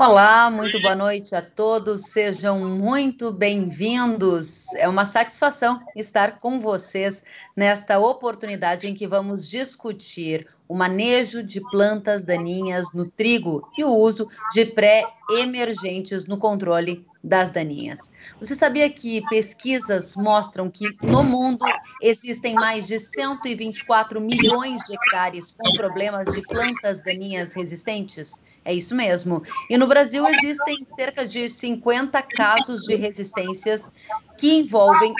Olá, muito boa noite a todos, sejam muito bem-vindos. É uma satisfação estar com vocês nesta oportunidade em que vamos discutir o manejo de plantas daninhas no trigo e o uso de pré-emergentes no controle das daninhas. Você sabia que pesquisas mostram que no mundo existem mais de 124 milhões de hectares com problemas de plantas daninhas resistentes? É isso mesmo. E no Brasil existem cerca de 50 casos de resistências que envolvem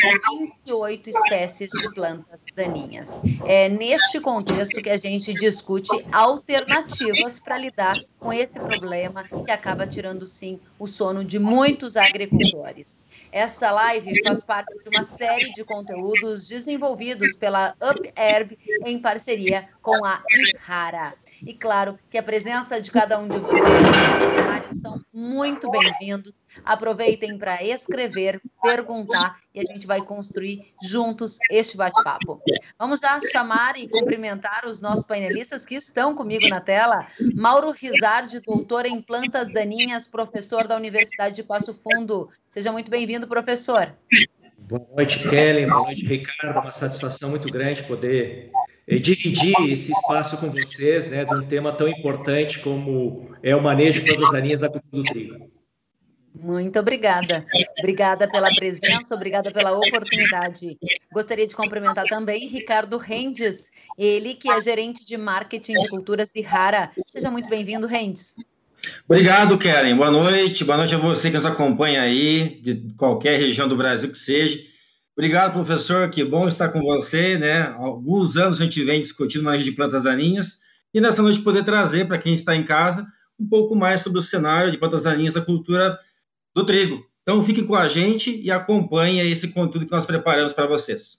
28 espécies de plantas daninhas. É neste contexto que a gente discute alternativas para lidar com esse problema que acaba tirando, sim, o sono de muitos agricultores. Essa live faz parte de uma série de conteúdos desenvolvidos pela UpHerb em parceria com a Ihara. E claro que a presença de cada um de vocês são muito bem-vindos. Aproveitem para escrever, perguntar e a gente vai construir juntos este bate-papo. Vamos já chamar e cumprimentar os nossos painelistas que estão comigo na tela. Mauro Rizardi, doutor em plantas daninhas, professor da Universidade de Passo Fundo. Seja muito bem-vindo, professor. Boa noite, Kellen. Boa noite, Ricardo. Uma satisfação muito grande poder dividir esse espaço com vocês, né, de um tema tão importante como é o manejo de plantas daninhas da cultura do trigo. Muito obrigada. Obrigada pela presença, obrigada pela oportunidade. Gostaria de cumprimentar também Ricardo Rendes, ele que é gerente de marketing de culturas de Rara. Seja muito bem-vindo, Rendes. Obrigado, Karen. Boa noite. Boa noite a você que nos acompanha aí, de qualquer região do Brasil que seja. Obrigado, professor. Que bom estar com você, né? Alguns anos a gente vem discutindo manejo de plantas daninhas e nessa noite poder trazer para quem está em casa um pouco mais sobre o cenário de plantas daninhas da cultura do trigo. Então, fiquem com a gente e acompanhem esse conteúdo que nós preparamos para vocês.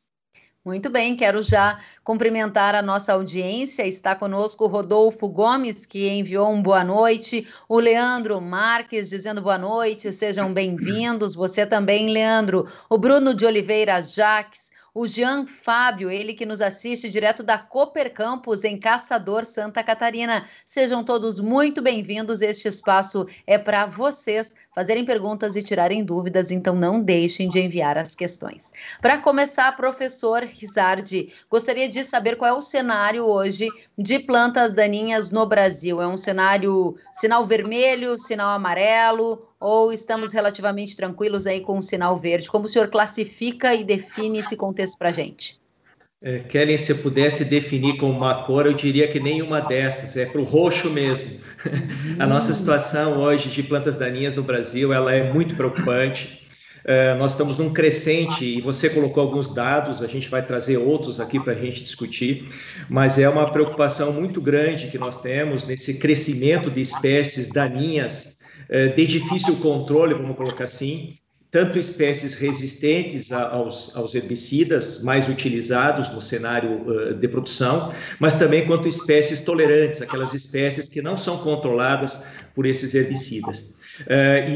Muito bem, quero já cumprimentar a nossa audiência. Está conosco o Rodolfo Gomes, que enviou um boa noite. O Leandro Marques dizendo boa noite, sejam bem-vindos. Você também, Leandro. O Bruno de Oliveira Jaques. O Jean Fábio, ele que nos assiste direto da Cooper Campus, em Caçador, Santa Catarina. Sejam todos muito bem-vindos. Este espaço é para vocês fazerem perguntas e tirarem dúvidas, então não deixem de enviar as questões. Para começar, professor Rizardi, gostaria de saber qual é o cenário hoje de plantas daninhas no Brasil. É um cenário sinal vermelho, sinal amarelo, ou estamos relativamente tranquilos aí com o sinal verde? Como o senhor classifica e define esse contexto para a gente? É, Kellen, se eu pudesse definir com uma cor, eu diria que nenhuma dessas, é para o roxo mesmo. Hum. A nossa situação hoje de plantas daninhas no Brasil, ela é muito preocupante. É, nós estamos num crescente, e você colocou alguns dados, a gente vai trazer outros aqui para a gente discutir, mas é uma preocupação muito grande que nós temos nesse crescimento de espécies daninhas é, de difícil controle, vamos colocar assim, tanto espécies resistentes aos, aos, herbicidas, mais utilizados no cenário de produção, mas também quanto espécies tolerantes, aquelas espécies que não são controladas por esses herbicidas.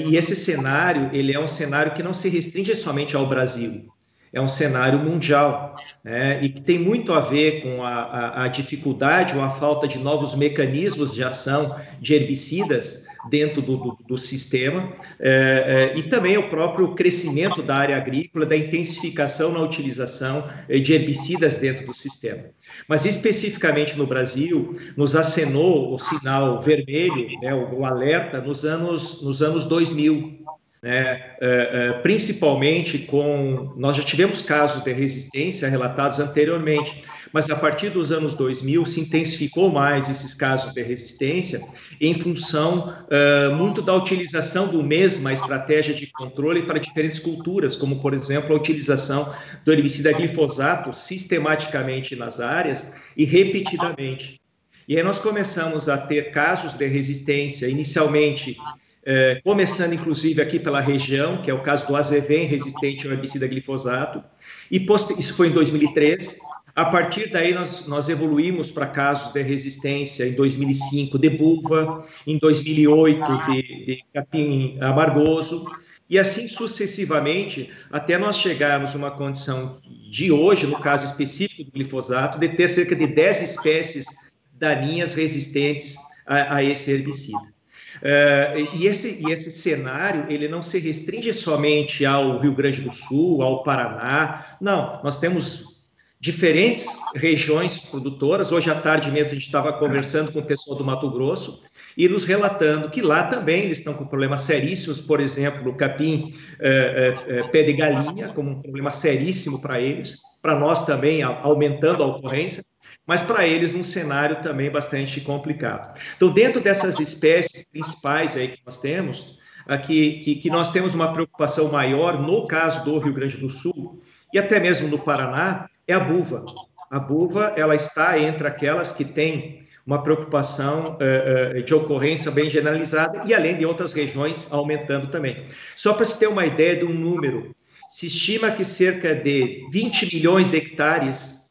E esse cenário, ele é um cenário que não se restringe somente ao Brasil, é um cenário mundial, né, e que tem muito a ver com a, a, a dificuldade ou a falta de novos mecanismos de ação de herbicidas dentro do, do, do sistema, é, é, e também o próprio crescimento da área agrícola, da intensificação na utilização é, de herbicidas dentro do sistema. Mas especificamente no Brasil, nos acenou o sinal vermelho, né, o, o alerta, nos anos, nos anos 2000, né, é, é, principalmente com. Nós já tivemos casos de resistência relatados anteriormente, mas a partir dos anos 2000 se intensificou mais esses casos de resistência em função uh, muito da utilização do mesma estratégia de controle para diferentes culturas, como, por exemplo, a utilização do herbicida glifosato sistematicamente nas áreas e repetidamente. E aí nós começamos a ter casos de resistência, inicialmente é, começando inclusive aqui pela região, que é o caso do azevém resistente ao herbicida glifosato, e isso foi em 2003. A partir daí, nós, nós evoluímos para casos de resistência em 2005 de buva, em 2008 de, de capim amargoso, e assim sucessivamente, até nós chegarmos a uma condição de hoje, no caso específico do glifosato, de ter cerca de 10 espécies daninhas resistentes a, a esse herbicida. Uh, e, esse, e esse cenário ele não se restringe somente ao Rio Grande do Sul, ao Paraná. Não, nós temos diferentes regiões produtoras. Hoje à tarde mesmo a gente estava conversando com o pessoal do Mato Grosso e nos relatando que lá também eles estão com problemas seríssimos, por exemplo, o capim é, é, pé de galinha, como um problema seríssimo para eles, para nós também aumentando a ocorrência mas para eles num cenário também bastante complicado. Então, dentro dessas espécies principais aí que nós temos, aqui que, que nós temos uma preocupação maior no caso do Rio Grande do Sul e até mesmo no Paraná, é a buva. A buva, ela está entre aquelas que têm uma preocupação uh, uh, de ocorrência bem generalizada e além de outras regiões aumentando também. Só para se ter uma ideia de um número, se estima que cerca de 20 milhões de hectares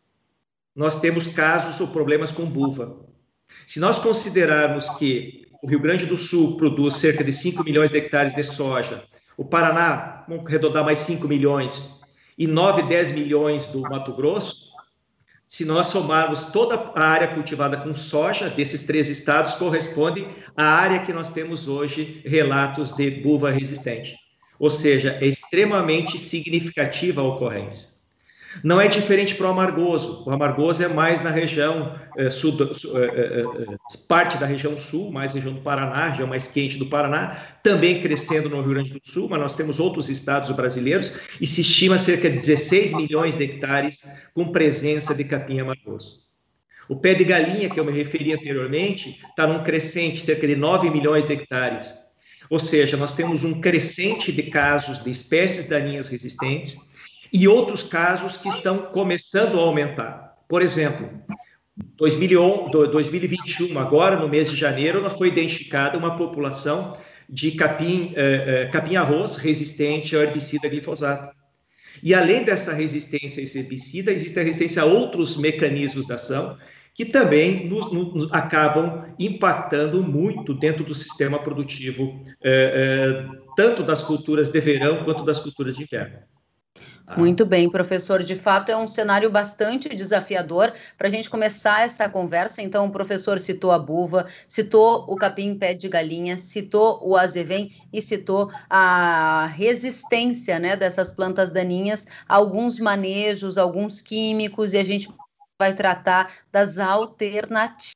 nós temos casos ou problemas com buva. Se nós considerarmos que o Rio Grande do Sul produz cerca de 5 milhões de hectares de soja, o Paraná, vamos arredondar mais 5 milhões, e 9, 10 milhões do Mato Grosso, se nós somarmos toda a área cultivada com soja desses três estados, corresponde à área que nós temos hoje relatos de buva resistente. Ou seja, é extremamente significativa a ocorrência. Não é diferente para o amargoso. O amargoso é mais na região é, sul, é, é, parte da região sul, mais região do Paraná, região mais quente do Paraná, também crescendo no Rio Grande do Sul, mas nós temos outros estados brasileiros e se estima cerca de 16 milhões de hectares com presença de capim amargoso. O pé de galinha, que eu me referi anteriormente, está num crescente, cerca de 9 milhões de hectares. Ou seja, nós temos um crescente de casos de espécies daninhas resistentes e outros casos que estão começando a aumentar. Por exemplo, 2021, agora no mês de janeiro, foi identificada uma população de capim, eh, eh, capim arroz resistente ao herbicida glifosato. E além dessa resistência a esse herbicida, existe a resistência a outros mecanismos de ação que também nos, nos acabam impactando muito dentro do sistema produtivo, eh, tanto das culturas de verão quanto das culturas de inverno. Ah. Muito bem, professor. De fato, é um cenário bastante desafiador para a gente começar essa conversa. Então, o professor citou a buva, citou o capim pé de galinha, citou o azevém e citou a resistência né, dessas plantas daninhas, alguns manejos, alguns químicos, e a gente vai tratar das alternativas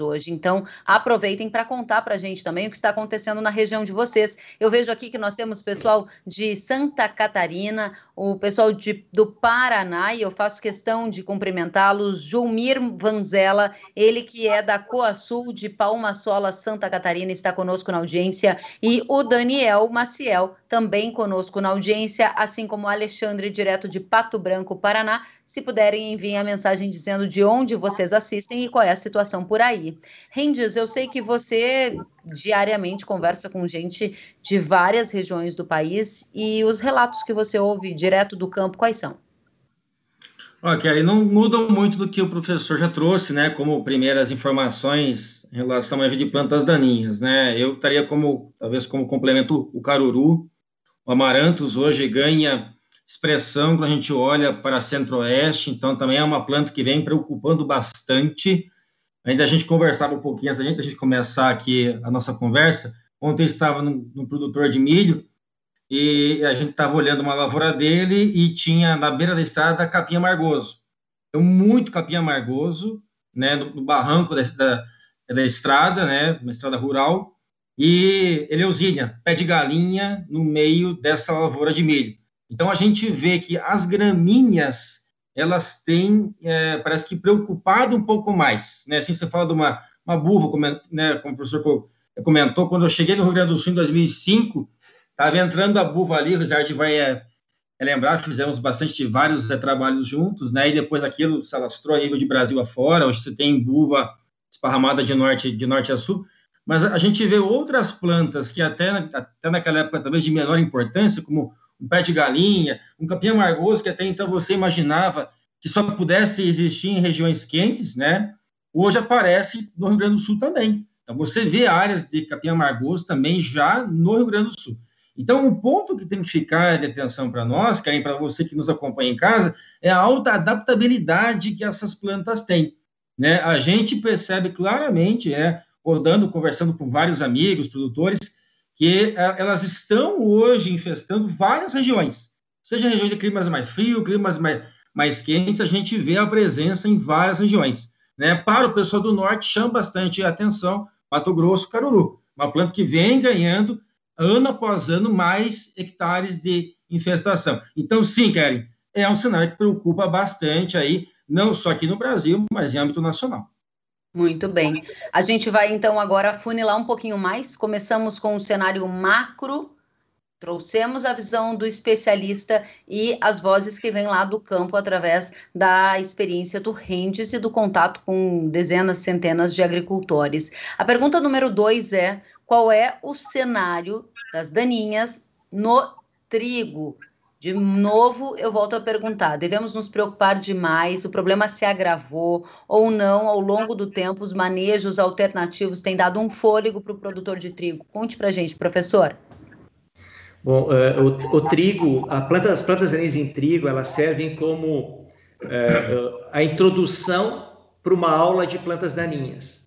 hoje. Então, aproveitem para contar para a gente também o que está acontecendo na região de vocês. Eu vejo aqui que nós temos pessoal de Santa Catarina, o pessoal de, do Paraná, e eu faço questão de cumprimentá-los. Julmir Vanzella, ele que é da Coasul de Palma Sola, Santa Catarina, está conosco na audiência, e o Daniel Maciel, também conosco na audiência, assim como o Alexandre, direto de Pato Branco, Paraná. Se puderem, enviem a mensagem dizendo de onde vocês assistem e qual é a situação por aí. Rendes, eu sei que você diariamente conversa com gente de várias regiões do país e os relatos que você ouve direto do campo, quais são? Ok, não mudam muito do que o professor já trouxe, né, como primeiras informações em relação à de plantas daninhas, né, eu estaria como, talvez como complemento, o caruru, o amaranthus hoje ganha expressão quando a gente olha para centro-oeste, então também é uma planta que vem preocupando bastante, ainda a gente conversava um pouquinho antes da gente, gente começar aqui a nossa conversa, ontem estava no, produtor de milho, e a gente estava olhando uma lavoura dele e tinha na beira da estrada capim amargoso. Então, muito capim amargoso, né, no, no barranco da, da, da, estrada, né, uma estrada rural, e Eleusínia, pé de galinha no meio dessa lavoura de milho. Então, a gente vê que as gramíneas, elas têm, é, parece que, preocupado um pouco mais, né, assim, você fala de uma, uma buva, como, né, como o professor comentou, quando eu cheguei no Rio Grande do Sul em 2005, Estava entrando a Buva ali, o Rizard vai é, é lembrar, fizemos bastante vários é, trabalhos juntos, né? E depois aquilo se alastrou a nível de Brasil afora. Hoje você tem buva esparramada de norte, de norte a sul. Mas a gente vê outras plantas que até, até naquela época talvez de menor importância, como um pé de galinha, um capim amargoso, que até então você imaginava que só pudesse existir em regiões quentes, né? Hoje aparece no Rio Grande do Sul também. Então você vê áreas de capim amargoso também já no Rio Grande do Sul. Então, um ponto que tem que ficar de atenção para nós, Karen, para você que nos acompanha em casa, é a alta adaptabilidade que essas plantas têm. Né? A gente percebe claramente é, rodando, conversando com vários amigos, produtores, que é, elas estão hoje infestando várias regiões, seja regiões de climas mais frios, climas mais, mais quentes, a gente vê a presença em várias regiões. Né? Para o pessoal do norte, chama bastante atenção Mato Grosso, Caruru, uma planta que vem ganhando ano após ano mais hectares de infestação. Então, sim, Karen, é um cenário que preocupa bastante aí, não só aqui no Brasil, mas em âmbito nacional. Muito bem. A gente vai então agora funilar um pouquinho mais. Começamos com o cenário macro, trouxemos a visão do especialista e as vozes que vêm lá do campo através da experiência do Rendes e do contato com dezenas, centenas de agricultores. A pergunta número dois é: qual é o cenário das daninhas no trigo? De novo, eu volto a perguntar: devemos nos preocupar demais? O problema se agravou ou não? Ao longo do tempo, os manejos alternativos têm dado um fôlego para o produtor de trigo? Conte para gente, professor. Bom, uh, o, o, trigo, planta, as plantas daninhas em trigo, elas servem como uh, a introdução para uma aula de plantas daninhas.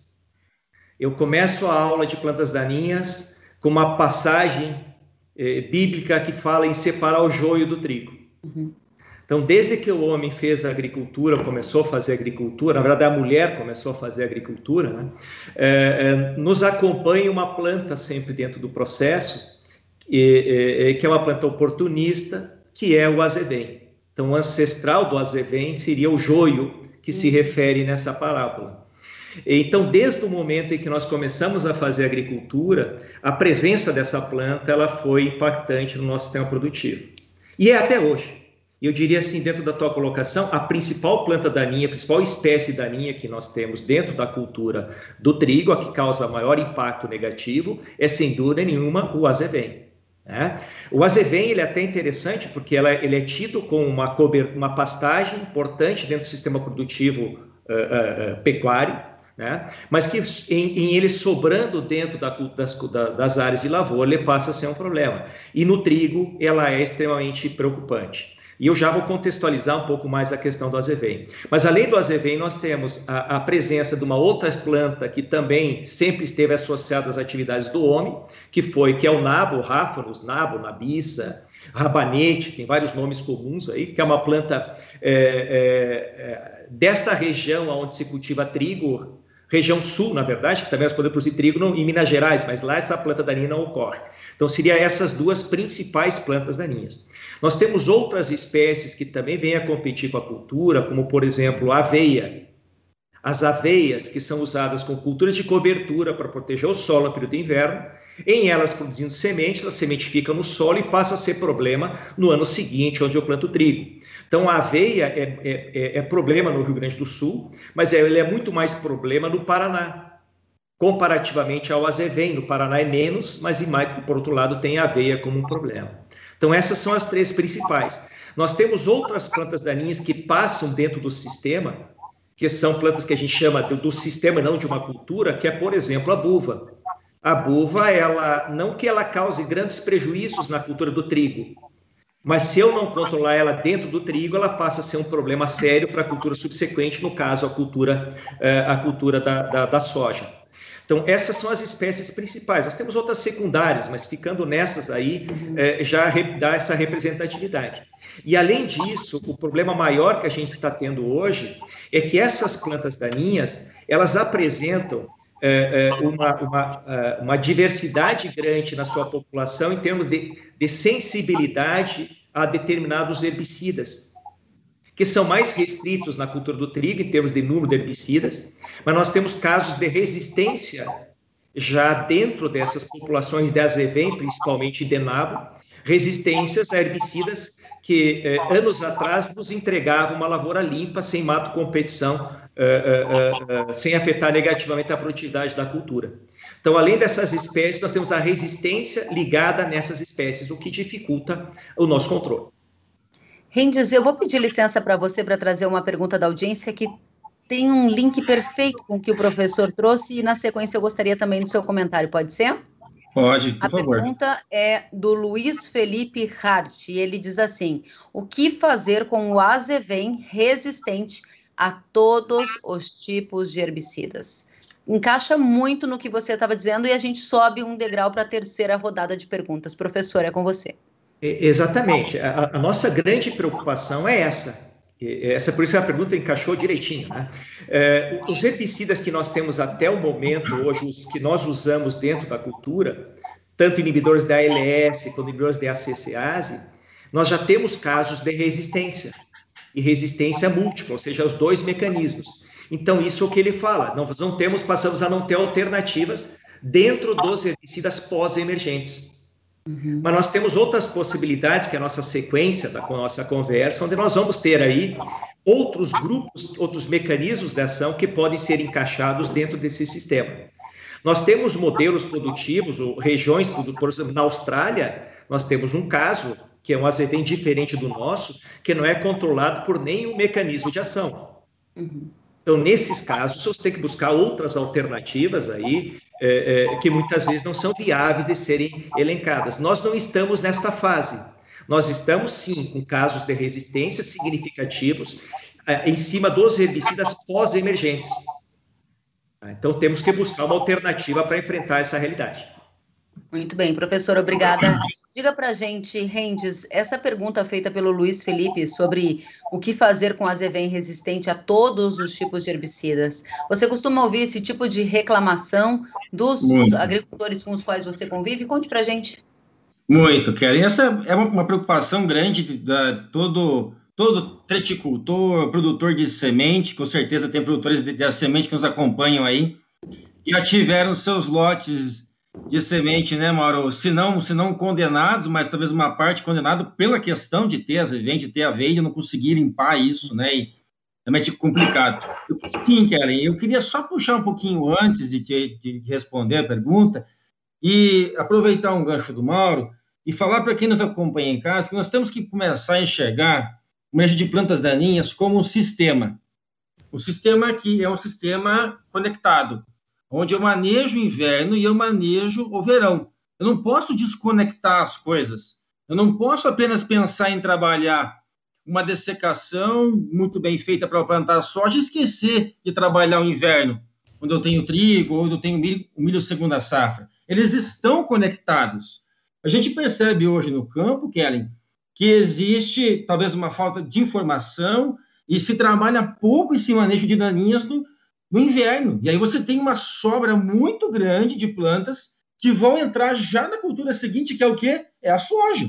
Eu começo a aula de plantas daninhas com uma passagem é, bíblica que fala em separar o joio do trigo. Uhum. Então, desde que o homem fez a agricultura, começou a fazer agricultura, na verdade a mulher começou a fazer agricultura, né? é, é, nos acompanha uma planta sempre dentro do processo, que é uma planta oportunista, que é o azevém. Então, o ancestral do azevém seria o joio que se uhum. refere nessa parábola. Então, desde o momento em que nós começamos a fazer agricultura, a presença dessa planta ela foi impactante no nosso sistema produtivo. E é até hoje. Eu diria assim, dentro da tua colocação, a principal planta daninha, a principal espécie daninha que nós temos dentro da cultura do trigo, a que causa maior impacto negativo, é sem dúvida nenhuma o azevém. Né? O azevém ele é até interessante porque ela, ele é tido como uma, uma pastagem importante dentro do sistema produtivo uh, uh, pecuário, né? mas que em, em, ele sobrando dentro da, das, da, das áreas de lavoura, ele passa a ser um problema. E no trigo, ela é extremamente preocupante. E eu já vou contextualizar um pouco mais a questão do azevém. Mas além do azevém, nós temos a, a, presença de uma outra planta que também sempre esteve associada às atividades do homem, que foi que é o nabo, ráfanos, nabo, nabiça, rabanete, tem vários nomes comuns aí, que é uma planta é, é, é, desta região onde se cultiva trigo, região sul, na verdade, que também nós podemos produzir trigo em Minas Gerais, mas lá essa planta daninha não ocorre. Então, seriam essas duas principais plantas daninhas. Nós temos outras espécies que também vêm a competir com a cultura, como, por exemplo, a aveia. As aveias, que são usadas com culturas de cobertura para proteger o solo no período de inverno, em elas produzindo semente, a semente fica no solo e passa a ser problema no ano seguinte, onde eu planto trigo. Então, a aveia é, é, é, é problema no Rio Grande do Sul, mas é, ele é muito mais problema no Paraná, comparativamente ao azevém. No Paraná é menos, mas, por outro lado, tem a aveia como um problema. Então, essas são as três principais. Nós temos outras plantas daninhas que passam dentro do sistema, que são plantas que a gente chama do sistema, não de uma cultura, que é, por exemplo, a buva. A buva, ela não que ela cause grandes prejuízos na cultura do trigo, mas se eu não controlar ela dentro do trigo, ela passa a ser um problema sério para a cultura subsequente, no caso, a cultura, eh, a cultura da, da, da soja. Então, essas são as espécies principais. Nós temos outras secundárias, mas ficando nessas aí, é, já dá essa representatividade. E, além disso, o problema maior que a gente está tendo hoje é que essas plantas daninhas, elas apresentam é, é, uma, uma, é, uma, diversidade grande na sua população em termos de, de sensibilidade a determinados herbicidas, que são mais restritos na cultura do trigo em termos de número de herbicidas, mas nós temos casos de resistência já dentro dessas populações de azevém, principalmente de nabo, resistências a herbicidas que eh, anos atrás nos entregavam uma lavoura limpa, sem mato competição, uh, uh, sem afetar negativamente a produtividade da cultura. Então, além dessas espécies, nós temos a resistência ligada nessas espécies, o que dificulta o nosso controle. Rendes, eu vou pedir licença para você para trazer uma pergunta da audiência que tem um link perfeito com o que o professor trouxe e, na sequência, eu gostaria também do seu comentário, pode ser? Pode, por a favor. A pergunta é do Luiz Felipe Hart, e ele diz assim: o que fazer com o azevém resistente a todos os tipos de herbicidas. encaixa muito no que você estava dizendo e a gente sobe um degrau para a terceira rodada de perguntas. Professor, é com você. Exatamente. A, a nossa grande preocupação é essa. Essa por isso a pergunta encaixou direitinho. Né? É, os herbicidas que nós temos até o momento, hoje, os que nós usamos dentro da cultura, tanto inibidores da ALS quanto inibidores da ACCase, nós já temos casos de resistência, e resistência múltipla, ou seja, os dois mecanismos. Então, isso é o que ele fala. Nós não temos, passamos a não ter alternativas dentro dos herbicidas pós-emergentes. Uhum. Mas nós temos outras possibilidades, que é a nossa sequência da nossa conversa, onde nós vamos ter aí outros grupos, outros mecanismos de ação que podem ser encaixados dentro desse sistema. Nós temos modelos produtivos, ou regiões, por exemplo, na Austrália, nós temos um caso, que é um azevém diferente do nosso, que não é controlado por nenhum mecanismo de ação. Uhum. Então, nesses casos, você tem que buscar outras alternativas aí, é, é, que muitas vezes não são viáveis de serem elencadas. Nós não estamos nesta fase. Nós estamos, sim, com casos de resistência significativos é, em cima dos herbicidas pós-emergentes. Então, temos que buscar uma alternativa para enfrentar essa realidade. Muito bem, professor, obrigada. Diga para gente, Rendes, essa pergunta feita pelo Luiz Felipe sobre o que fazer com a Zevem resistente a todos os tipos de herbicidas. Você costuma ouvir esse tipo de reclamação dos Muito. agricultores com os quais você convive? Conte para a gente. Muito, Kelly. Essa é uma preocupação grande da todo todo treticultor, produtor de semente, com certeza tem produtores de, de semente que nos acompanham aí, já tiveram seus lotes de semente, né, Mauro? Se não, se não condenados, mas talvez uma parte condenada pela questão de ter azevém, de ter aveia, e não conseguir limpar isso, né? E realmente complicado. sim, Kellen, eu queria só puxar um pouquinho antes de, te, de responder a pergunta e aproveitar um gancho do Mauro e falar para quem nos acompanha em casa que nós temos que começar a enxergar o manejo de plantas daninhas como um sistema. O sistema aqui é um sistema conectado onde eu manejo o inverno e eu manejo o verão. Eu não posso desconectar as coisas. Eu não posso apenas pensar em trabalhar uma dessecação muito bem feita para plantar soja e esquecer de trabalhar o inverno, quando eu tenho trigo ou eu tenho milho, milho segunda safra. Eles estão conectados. A gente percebe hoje no campo, Kellen, que existe talvez uma falta de informação e se trabalha pouco esse manejo de daninhas no, no inverno. E aí você tem uma sobra muito grande de plantas que vão entrar já na cultura seguinte, que é o quê? É a soja.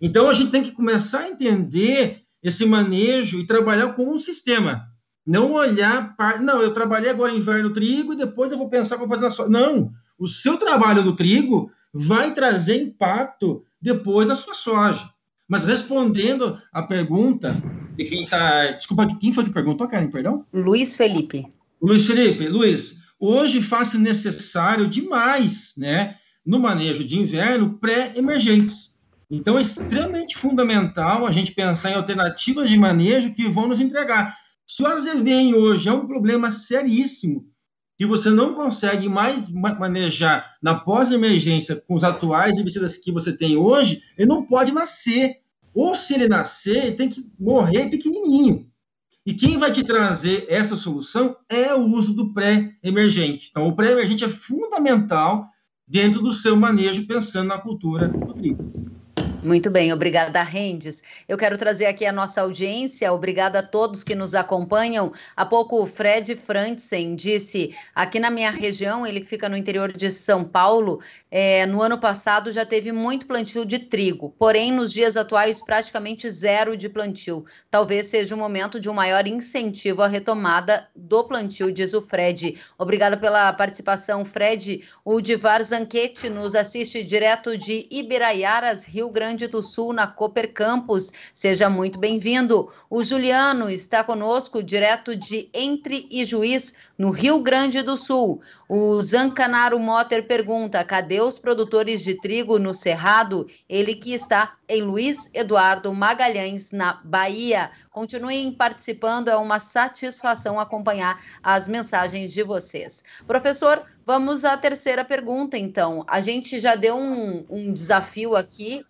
Então a gente tem que começar a entender esse manejo e trabalhar com um sistema. Não olhar para. Não, eu trabalhei agora inverno trigo e depois eu vou pensar vou fazer na soja. Não! O seu trabalho do trigo vai trazer impacto depois da sua soja. Mas respondendo a pergunta de quem está. Desculpa, quem foi que perguntou, Karen? Perdão? Luiz Felipe. Luiz Felipe, Luiz, hoje faz-se necessário demais, né, no manejo de inverno, pré-emergentes. Então, é extremamente fundamental a gente pensar em alternativas de manejo que vão nos entregar. Se o azevém hoje é um problema seríssimo, que você não consegue mais manejar na pós-emergência com os atuais herbicidas que você tem hoje, ele não pode nascer. Ou se ele nascer, ele tem que morrer pequenininho. E quem vai te trazer essa solução é o uso do pré-emergente. Então, o pré-emergente é fundamental dentro do seu manejo, pensando na cultura do trigo. Muito bem, obrigada, Rendes. Eu quero trazer aqui a nossa audiência, obrigada a todos que nos acompanham. Há pouco o Fred Frantzen disse, aqui na minha região, ele fica no interior de São Paulo, é, no ano passado já teve muito plantio de trigo, porém nos dias atuais praticamente zero de plantio. Talvez seja o momento de um maior incentivo à retomada do plantio, diz o Fred. Obrigada pela participação, Fred. O Divar Zanquete nos assiste direto de Ibiraiaras, Rio Grande Grande do Sul, na Cooper Campus. Seja muito bem-vindo. O Juliano está conosco, direto de Entre e Juiz, no Rio Grande do Sul. O Zancanaro Motter pergunta: cadê os produtores de trigo no Cerrado? Ele que está em Luiz Eduardo Magalhães, na Bahia. Continuem participando, é uma satisfação acompanhar as mensagens de vocês. Professor, vamos à terceira pergunta, então. A gente já deu um, um desafio aqui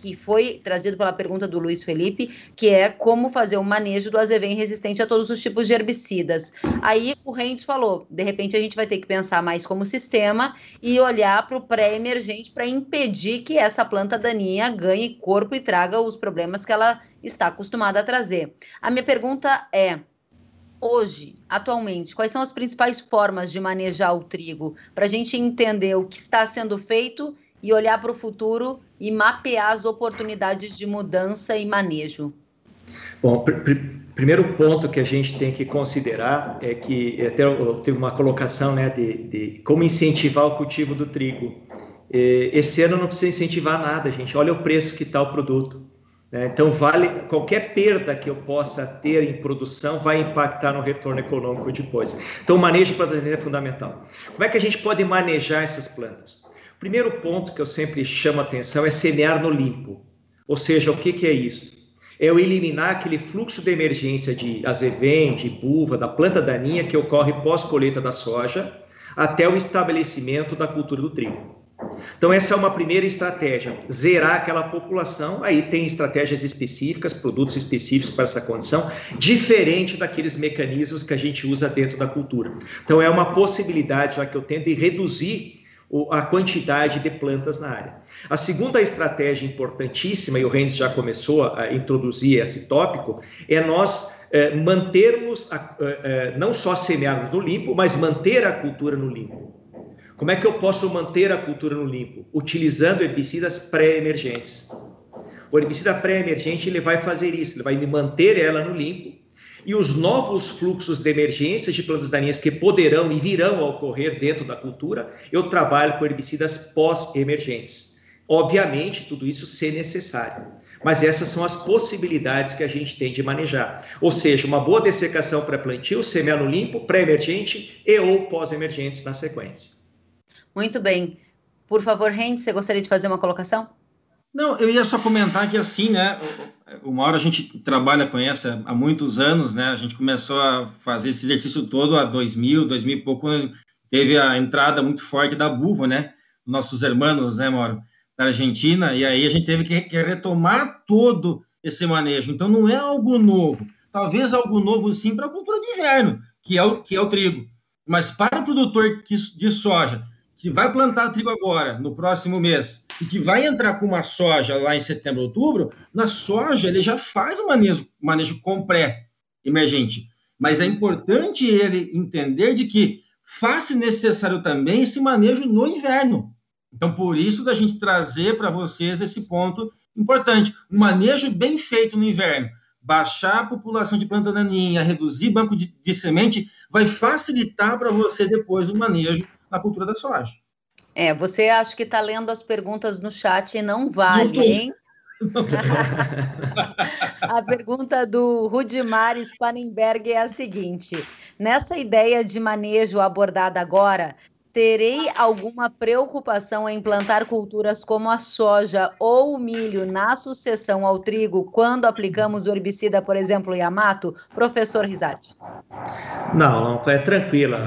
que foi trazido pela pergunta do Luiz Felipe, que é como fazer o manejo do azevém resistente a todos os tipos de herbicidas. Aí o Rendes falou, de repente a gente vai ter que pensar mais como sistema e olhar para o pré-emergente para impedir que essa planta daninha ganhe corpo e traga os problemas que ela está acostumada a trazer. A minha pergunta é, hoje, atualmente, quais são as principais formas de manejar o trigo para a gente entender o que está sendo feito e olhar para o futuro e mapear as oportunidades de mudança e manejo? Bom, pr pr primeiro ponto que a gente tem que considerar é que até teve uma colocação né, de, de, como incentivar o cultivo do trigo. Esse ano não precisa incentivar nada, gente. Olha o preço que está o produto. Né? Então, vale qualquer perda que eu possa ter em produção vai impactar no retorno econômico depois. Então, o manejo de plantas é fundamental. Como é que a gente pode manejar essas plantas? Primeiro ponto que eu sempre chamo a atenção é semear no limpo. Ou seja, o que, que é isso? É eu eliminar aquele fluxo de emergência de azevém, de buva, da planta daninha que ocorre pós-colheita da soja, até o estabelecimento da cultura do trigo. Então, essa é uma primeira estratégia, zerar aquela população. Aí tem estratégias específicas, produtos específicos para essa condição, diferente daqueles mecanismos que a gente usa dentro da cultura. Então, é uma possibilidade, já que eu tenho, de reduzir a quantidade de plantas na área. A segunda estratégia importantíssima, e o Rennes já começou a introduzir esse tópico, é nós é, mantermos, a, é, não só semearmos no limpo, mas manter a cultura no limpo. Como é que eu posso manter a cultura no limpo? Utilizando herbicidas pré-emergentes. O herbicida pré-emergente ele vai fazer isso, ele vai manter ela no limpo e os novos fluxos de emergência de plantas daninhas que poderão e virão a ocorrer dentro da cultura, eu trabalho com herbicidas pós-emergentes. Obviamente, tudo isso se necessário. Mas essas são as possibilidades que a gente tem de manejar. Ou seja, uma boa dessecação pré-plantio, semear no limpo, pré-emergente e ou pós-emergentes na sequência. Muito bem. Por favor, Renz, você gostaria de fazer uma colocação? Não, eu ia só comentar que assim, né? Uma hora a gente trabalha com essa há muitos anos, né? A gente começou a fazer esse exercício todo há 2000, 2000 e pouco, teve a entrada muito forte da buva, né? Nossos irmãos, né, Moro, da Argentina, e aí a gente teve que, que retomar todo esse manejo. Então não é algo novo. Talvez algo novo sim para a cultura de inverno, que é o que é o trigo. Mas para o produtor de soja, que vai plantar trigo agora, no próximo mês, e que vai entrar com uma soja lá em setembro, outubro, na soja ele já faz o manejo, manejo com pré-emergente. Mas é importante ele entender de que faz necessário também esse manejo no inverno. Então, por isso da gente trazer para vocês esse ponto importante. Um manejo bem feito no inverno, baixar a população de planta daninha, reduzir banco de, de semente, vai facilitar para você depois o manejo na cultura da soja. É, você acha que está lendo as perguntas no chat e não vale, hein? a pergunta do Rudimar Spanenberg é a seguinte: nessa ideia de manejo abordada agora, Terei alguma preocupação em plantar culturas como a soja ou o milho na sucessão ao trigo quando aplicamos o herbicida, por exemplo, Yamato? Professor Rizati. Não, não, é tranquila.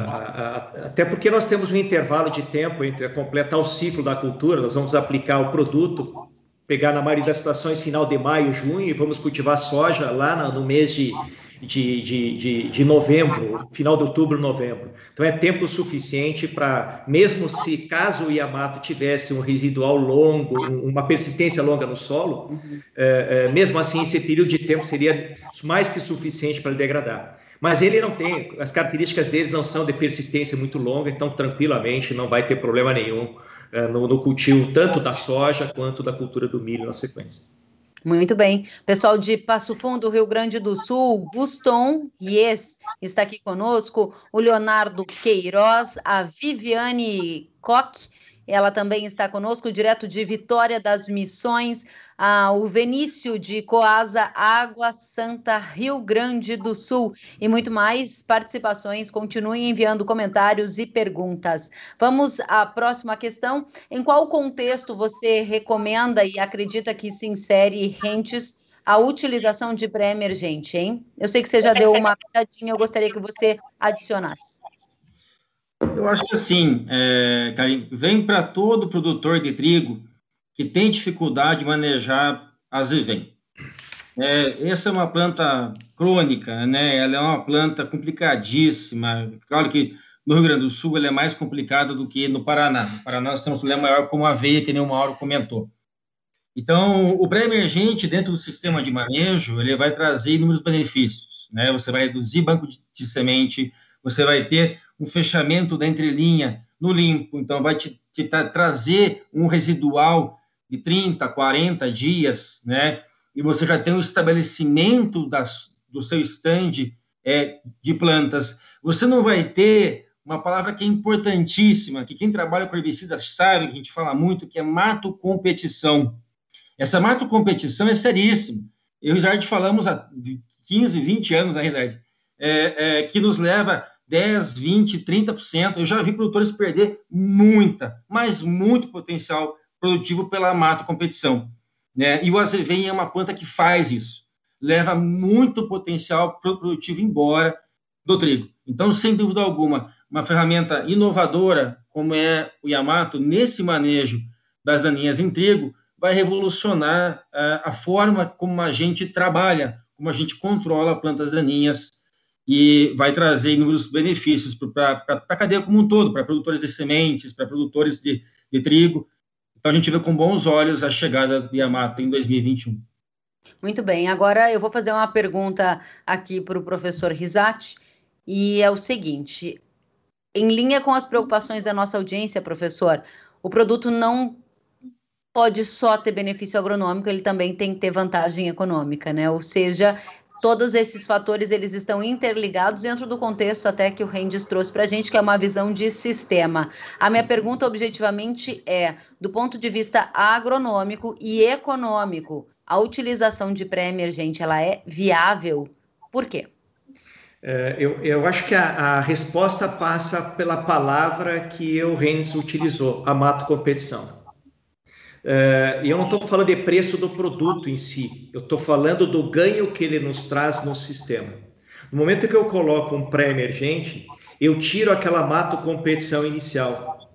Até porque nós temos um intervalo de tempo entre completar o ciclo da cultura, nós vamos aplicar o produto, pegar na maioria das situações final de maio, junho, e vamos cultivar soja lá no mês de de, de, de, de, novembro, final de outubro, novembro. Então é tempo suficiente para, mesmo se caso o Yamato tivesse um residual longo, uma persistência longa no solo, uhum. é, é, mesmo assim esse período de tempo seria mais que suficiente para degradar. Mas ele não tem, as características deles não são de persistência muito longa, então tranquilamente não vai ter problema nenhum é, no, no cultivo tanto da soja quanto da cultura do milho na sequência. Muito bem. Pessoal de Passo Fundo, Rio Grande do Sul, Guston Yes está aqui conosco, o Leonardo Queiroz, a Viviane Koch, ela também está conosco, direto de Vitória das Missões, ah, o Venício de Coasa, Água Santa, Rio Grande do Sul e muito mais participações. Continuem enviando comentários e perguntas. Vamos à próxima questão. Em qual contexto você recomenda e acredita que se insere rentes a utilização de pré-emergente, hein? Eu sei que você já deu uma pitadinha, eu gostaria que você adicionasse. Eu acho que assim, é, Karim, vem para todo produtor de trigo que tem dificuldade de manejar azevém. É, essa é uma planta crônica, né? Ela é uma planta complicadíssima. Claro que no Rio Grande do Sul ela é mais complicada do que no Paraná. No Paraná nós temos um problema maior como a aveia, que nem o Mauro comentou. Então, o pré-emergente dentro do sistema de manejo, ele vai trazer inúmeros benefícios, né? Você vai reduzir banco de, de semente, você vai ter um fechamento da entrelinha no limpo, então vai te, te trazer um residual de 30, 40 dias, né? e você já tem um estabelecimento das, do seu stand é, de plantas, você não vai ter uma palavra que é importantíssima, que quem trabalha com herbicidas sabe, que a gente fala muito, que é mato competição. Essa mato competição é seríssima. Eu e o Zard falamos há 15, 20 anos, na realidade, é, é, que nos leva 10, 20, 30%. Eu já vi produtores perder muita, mas muito potencial produtivo pela mato competição. Né? E o azevém é uma planta que faz isso, leva muito potencial produtivo embora do trigo. Então, sem dúvida alguma, uma ferramenta inovadora como é o Yamato nesse manejo das daninhas em trigo vai revolucionar uh, a forma como a gente trabalha, como a gente controla plantas daninhas e vai trazer inúmeros benefícios para a cadeia como um todo, para produtores de sementes, para produtores de, de trigo, então, a gente vê com bons olhos a chegada do Yamato em 2021. Muito bem, agora eu vou fazer uma pergunta aqui para o professor Risati, e é o seguinte: em linha com as preocupações da nossa audiência, professor, o produto não pode só ter benefício agronômico, ele também tem que ter vantagem econômica, né? Ou seja, todos esses fatores eles estão interligados dentro do contexto até que o Rendes trouxe para a gente, que é uma visão de sistema. A minha pergunta objetivamente é, do ponto de vista agronômico e econômico, a utilização de pré-emergente ela é viável? Por quê? É, eu, eu, acho que a, a, resposta passa pela palavra que o Rennes utilizou, a mato competição. Uh, e eu não estou falando de preço do produto em si, eu estou falando do ganho que ele nos traz no sistema. No momento que eu coloco um pré-emergente, eu tiro aquela mato competição inicial,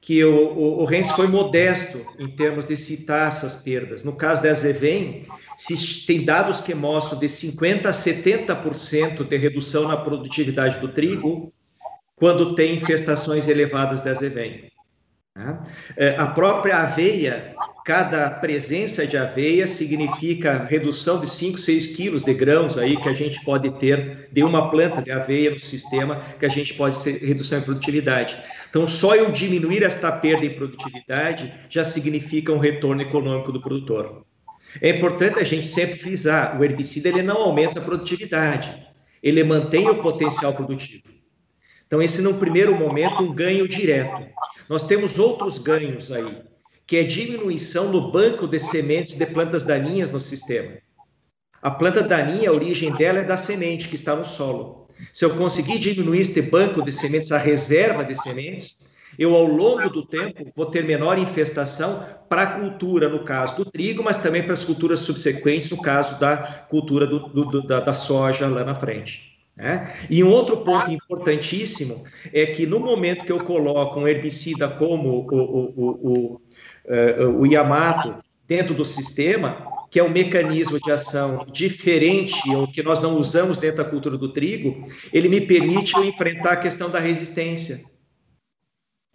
que o, o, o Renz foi modesto em termos de citar essas perdas. No caso da Zevem, se tem dados que mostram de 50% a 70% de redução na produtividade do trigo quando tem infestações elevadas da Zevem. Né? É, a própria aveia, cada presença de aveia significa redução de 5, 6 quilos de grãos aí que a gente pode ter de uma planta de aveia no sistema, que a gente pode ter redução em produtividade. Então, só eu diminuir esta perda em produtividade já significa um retorno econômico do produtor. É importante a gente sempre frisar, o herbicida ele não aumenta a produtividade, ele mantém o potencial produtivo. Então, esse no primeiro momento um ganho direto. Nós temos outros ganhos aí, que é diminuição no banco de sementes de plantas daninhas no sistema. A planta daninha, a origem dela é da semente que está no solo. Se eu conseguir diminuir este banco de sementes, a reserva de sementes, eu ao longo do tempo vou ter menor infestação para a cultura, no caso do trigo, mas também para as culturas subsequentes, no caso da cultura do, do, da, da soja lá na frente. Né? E um outro ponto importantíssimo é que no momento que eu coloco um herbicida como o, o, o, o, o Yamato dentro do sistema, que é um mecanismo de ação diferente, ou que nós não usamos dentro da cultura do trigo, ele me permite enfrentar a questão da resistência.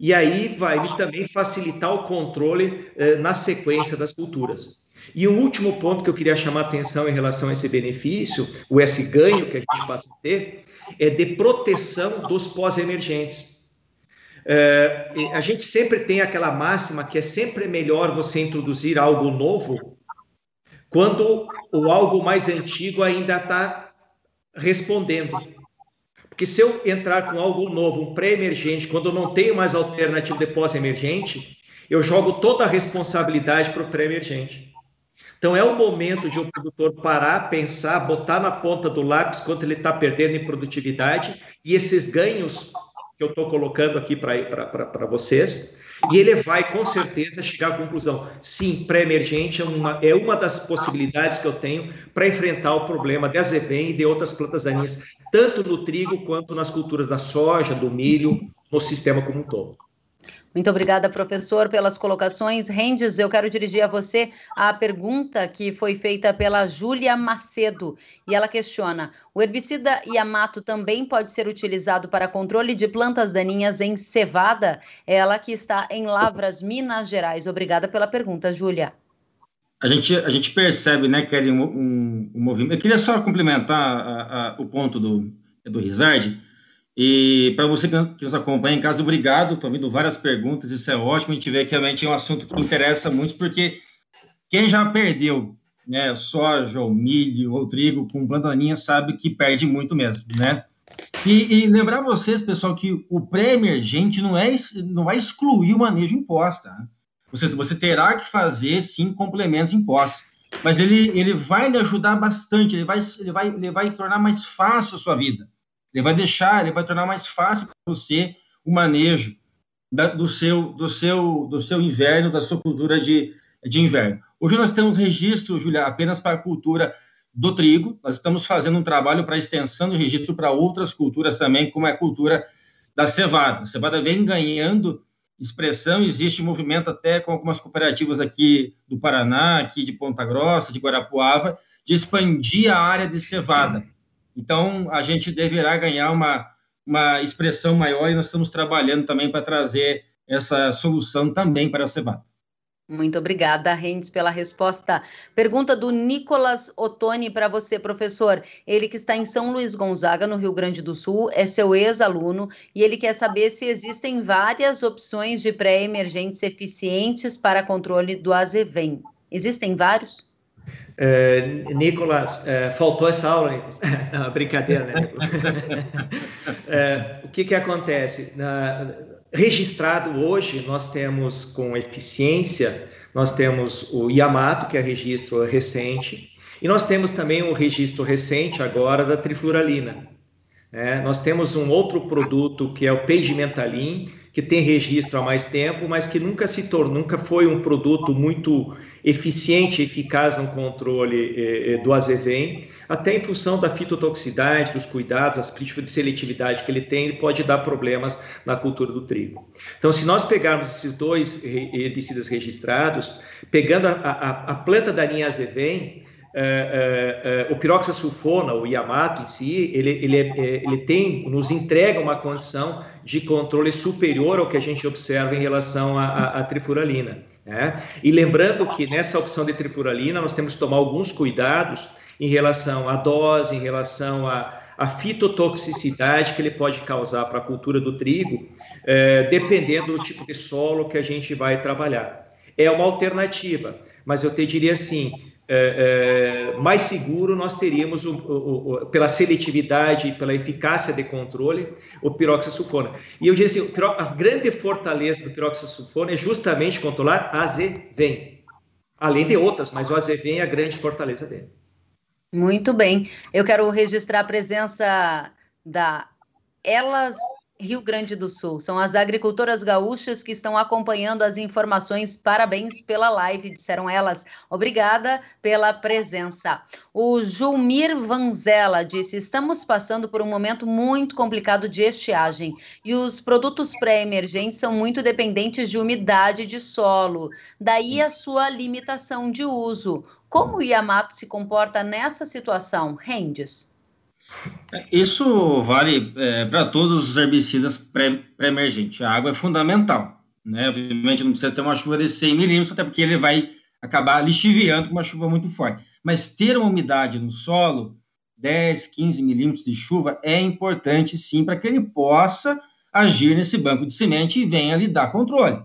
E aí vai também facilitar o controle eh, na sequência das culturas. E o último ponto que eu queria chamar a atenção em relação a esse benefício, ou esse ganho que a gente passa a ter, é de proteção dos pós-emergentes. É, a gente sempre tem aquela máxima que é sempre melhor você introduzir algo novo quando o algo mais antigo ainda está respondendo. Porque se eu entrar com algo novo, um pré-emergente, quando eu não tenho mais alternativa de pós-emergente, eu jogo toda a responsabilidade para o pré-emergente. Então, é o momento de um produtor parar, pensar, botar na ponta do lápis quanto ele está perdendo em produtividade e esses ganhos que eu estou colocando aqui para vocês, e ele vai com certeza chegar à conclusão: sim, pré-emergente é uma, é uma das possibilidades que eu tenho para enfrentar o problema de azevém e de outras plantas daninhas, tanto no trigo quanto nas culturas da soja, do milho, no sistema como um todo. Muito obrigada, professor, pelas colocações. Rendes, eu quero dirigir a você a pergunta que foi feita pela Júlia Macedo. E ela questiona: o herbicida Yamato também pode ser utilizado para controle de plantas daninhas em cevada? Ela que está em Lavras, Minas Gerais. Obrigada pela pergunta, Júlia. A gente, a gente percebe, né, Kelly, um, um, um movimento. Eu queria só complementar a, a, o ponto do, do Rizard e para você que nos acompanha em casa, obrigado. Estou vindo várias perguntas, isso é ótimo. A gente vê que realmente é um assunto que interessa muito, porque quem já perdeu né, soja, ou milho, ou trigo com plantaninha sabe que perde muito mesmo, né? E, e lembrar vocês, pessoal, que o pré-emergente não, é, não vai excluir o manejo imposto. Tá? Você, você terá que fazer, sim, complementos impostos. Mas ele, ele vai lhe ajudar bastante, ele vai, ele, vai, ele vai tornar mais fácil a sua vida. Ele vai deixar, ele vai tornar mais fácil para você o manejo da, do, seu, do, seu, do seu inverno, da sua cultura de, de inverno. Hoje nós temos registro, Julia, apenas para a cultura do trigo. Nós estamos fazendo um trabalho para extensão do registro para outras culturas também, como é a cultura da cevada. A cevada vem ganhando expressão, existe movimento até com algumas cooperativas aqui do Paraná, aqui de Ponta Grossa, de Guarapuava, de expandir a área de cevada. Então, a gente deverá ganhar uma, uma expressão maior e nós estamos trabalhando também para trazer essa solução também para a cevada. Muito obrigada, Rendes, pela resposta. Pergunta do Nicolas Ottoni para você, professor. Ele que está em São Luís Gonzaga, no Rio Grande do Sul, é seu ex-aluno e ele quer saber se existem várias opções de pré-emergentes eficientes para controle do azevém. Existem vários? Uh, Nicolas, uh, faltou essa aula, Nicolas. Não, brincadeira, né, Nicolas? uh, o que que acontece? Registrado hoje, nós temos com eficiência, nós temos o Yamato, que é registro recente, e nós temos também o registro recente agora da trifluralina. É, nós temos um outro produto que é o Peigimentalin, que tem registro há mais tempo, mas que nunca se tornou, nunca foi um produto muito eficiente, eficaz no controle eh, eh, do azevém, até em função da fitotoxicidade, dos cuidados, as políticas de seletividade que ele tem, ele pode dar problemas na cultura do trigo. Então, se nós pegarmos esses dois herbicidas registrados, pegando a, a, a planta da linha azevém, é, é, é, o o Yamato em si, ele, ele, é, ele tem, nos entrega uma condição de controle superior ao que a gente observa em relação à trifuralina. Né? E lembrando que nessa opção de trifuralina nós temos que tomar alguns cuidados em relação à dose, em relação à, à fitotoxicidade que ele pode causar para a cultura do trigo, é, dependendo do tipo de solo que a gente vai trabalhar. É uma alternativa, mas eu te diria assim, é, é, mais seguro nós teríamos, o, o, o, pela seletividade, pela eficácia de controle, o piroxasulfona. E eu disse assim, a grande fortaleza do piroxasulfona é justamente controlar a azevém, além de outras, mas o azevém é a grande fortaleza dele. Muito bem. Eu quero registrar a presença da Elas Rio Grande do Sul. São as agricultoras gaúchas que estão acompanhando as informações. Parabéns pela live, disseram elas. Obrigada pela presença. O Julmir Vanzella disse: Estamos passando por um momento muito complicado de estiagem e os produtos pré-emergentes são muito dependentes de umidade de solo. Daí a sua limitação de uso. Como o Yamato se comporta nessa situação? Rendes. Isso vale é, para todos os herbicidas pré-emergentes. Pré a água é fundamental. Né? Obviamente, não precisa ter uma chuva de 100 milímetros, até porque ele vai acabar lixiviando com uma chuva muito forte. Mas ter uma umidade no solo, 10, 15 milímetros de chuva, é importante sim para que ele possa agir nesse banco de semente e venha lhe dar controle.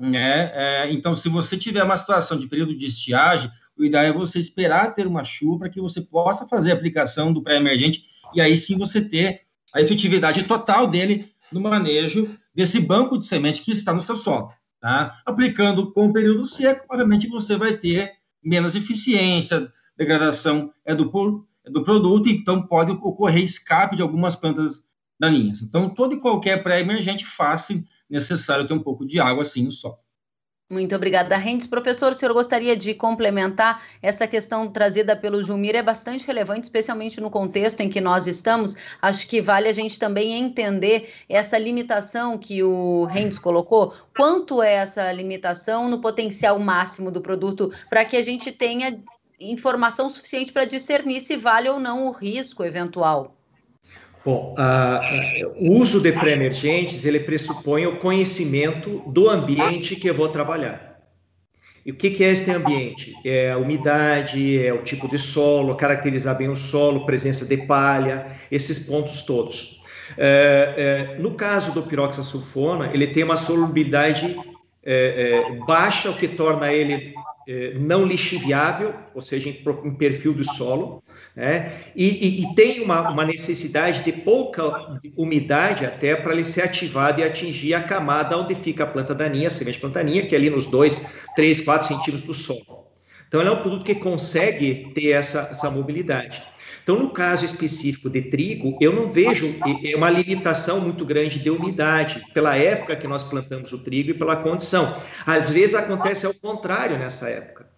Né? É, então, se você tiver uma situação de período de estiagem, o ideal é você esperar ter uma chuva para que você possa fazer a aplicação do pré-emergente e aí sim você ter a efetividade total dele no manejo desse banco de semente que está no seu solo. Tá? Aplicando com o período seco, obviamente você vai ter menos eficiência, degradação é do, é do produto, então pode ocorrer escape de algumas plantas daninhas. Então, todo e qualquer pré-emergente faz necessário ter um pouco de água assim no solo. Muito obrigada, Rendes. Professor, o senhor gostaria de complementar essa questão trazida pelo Jumir? É bastante relevante, especialmente no contexto em que nós estamos. Acho que vale a gente também entender essa limitação que o Rendes colocou. Quanto é essa limitação no potencial máximo do produto, para que a gente tenha informação suficiente para discernir se vale ou não o risco eventual? Bom, o uso de pré-emergentes, ele pressupõe o conhecimento do ambiente que eu vou trabalhar. E o que, que é este ambiente? É a umidade, é o tipo de solo, caracterizar bem o solo, presença de palha, esses pontos todos. É, é, no caso do piroxasulfona, ele tem uma solubilidade é, é baixa, o que torna ele não lixiviável, ou seja, em, em perfil do solo, né? e, e, e, tem uma, uma, necessidade de pouca umidade até para ele ser ativado e atingir a camada onde fica a planta daninha, a semente plantaninha, que é ali nos 2, 3, 4 centímetros do solo. Então, ele é um produto que consegue ter essa, essa mobilidade. Então, no caso específico de trigo, eu não vejo uma limitação muito grande de umidade, pela época que nós plantamos o trigo e pela condição. Às vezes acontece ao contrário nessa época.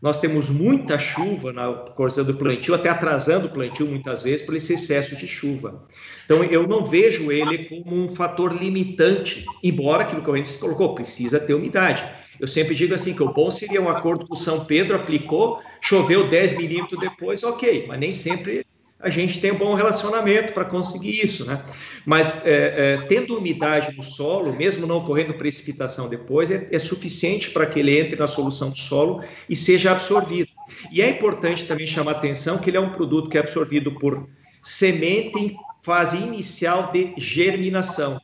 Nós temos muita chuva na coisa do plantio, até atrasando o plantio muitas vezes por esse excesso de chuva. Então, eu não vejo ele como um fator limitante, embora aquilo que a gente colocou, precisa ter umidade. Eu sempre digo assim que o bom seria um acordo que o São Pedro aplicou, choveu 10 milímetros depois, ok, mas nem sempre a gente tem um bom relacionamento para conseguir isso, né? Mas é, é, tendo umidade no solo, mesmo não ocorrendo precipitação depois, é, é suficiente para que ele entre na solução do solo e seja absorvido. E é importante também chamar a atenção que ele é um produto que é absorvido por semente em fase inicial de germinação.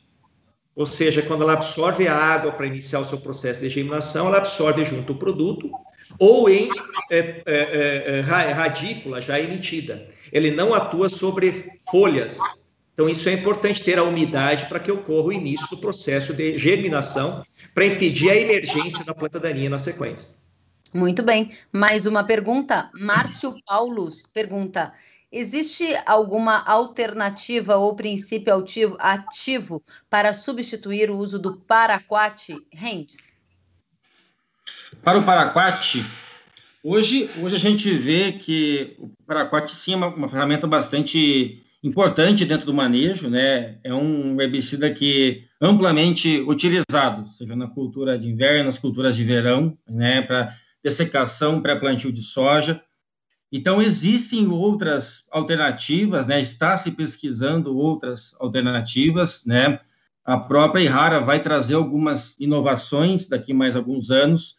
Ou seja, quando ela absorve a água para iniciar o seu processo de germinação, ela absorve junto o produto ou em é, é, é, é radícula já emitida. Ele não atua sobre folhas. Então, isso é importante ter a umidade para que ocorra o início do processo de germinação para impedir a emergência da planta daninha na sequência. Muito bem. Mais uma pergunta. Márcio Paulus pergunta: Existe alguma alternativa ou princípio ativo, ativo para substituir o uso do paraquat, Rendes? Para o paraquat, hoje, hoje a gente vê que o paraquat sim é uma, uma ferramenta bastante importante dentro do manejo, né? É um herbicida que é amplamente utilizado, seja na cultura de inverno, nas culturas de verão, né? Para dessecação, para plantio de soja. Então, existem outras alternativas, né? está se pesquisando outras alternativas, né? A própria Irara vai trazer algumas inovações daqui mais alguns anos,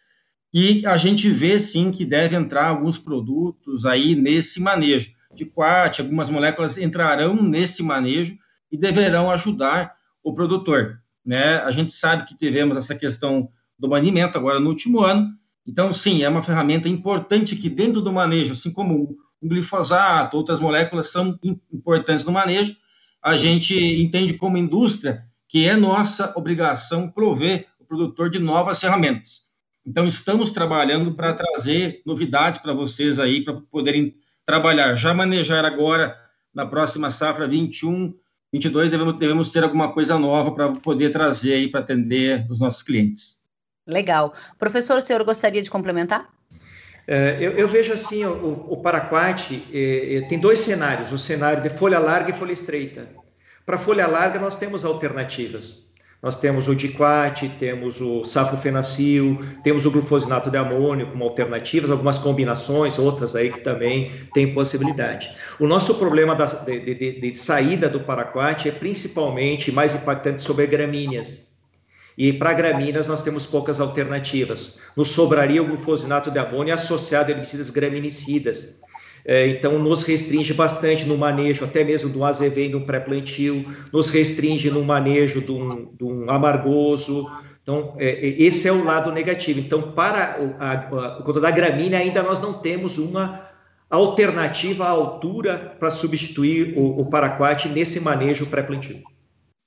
e a gente vê, sim, que deve entrar alguns produtos aí nesse manejo. De quat, algumas moléculas entrarão nesse manejo e deverão ajudar o produtor, né? A gente sabe que tivemos essa questão do banimento agora no último ano, então, sim, é uma ferramenta importante que dentro do manejo, assim como o glifosato, outras moléculas são importantes no manejo, a gente entende como indústria que é nossa obrigação prover o produtor de novas ferramentas. Então, estamos trabalhando para trazer novidades para vocês aí, para poderem trabalhar. Já manejar agora, na próxima safra 21, 22, devemos, devemos ter alguma coisa nova para poder trazer aí para atender os nossos clientes. Legal. Professor, o senhor gostaria de complementar? É, eu, eu, vejo assim, o, o paraquat é, é, tem dois cenários, o cenário de folha larga e folha estreita. Para folha larga, nós temos alternativas. Nós temos o diquat, temos o safofenacil, temos o glufosinato de amônio como alternativas, algumas combinações, outras aí que também têm possibilidade. O nosso problema da, de, de, de, saída do paraquat é principalmente mais impactante sobre gramíneas. E para gramíneas nós temos poucas alternativas. Nos sobraria o glufosinato de amônio associado a herbicidas graminicidas. É, então, nos restringe bastante no manejo, até mesmo do AZV no pré-plantio, nos restringe no manejo de um, de um amargoso. Então, é, é esse é o lado negativo. Então, para a, a, da gramínea, ainda nós não temos uma alternativa à altura para substituir o, o paraquat nesse manejo pré-plantio.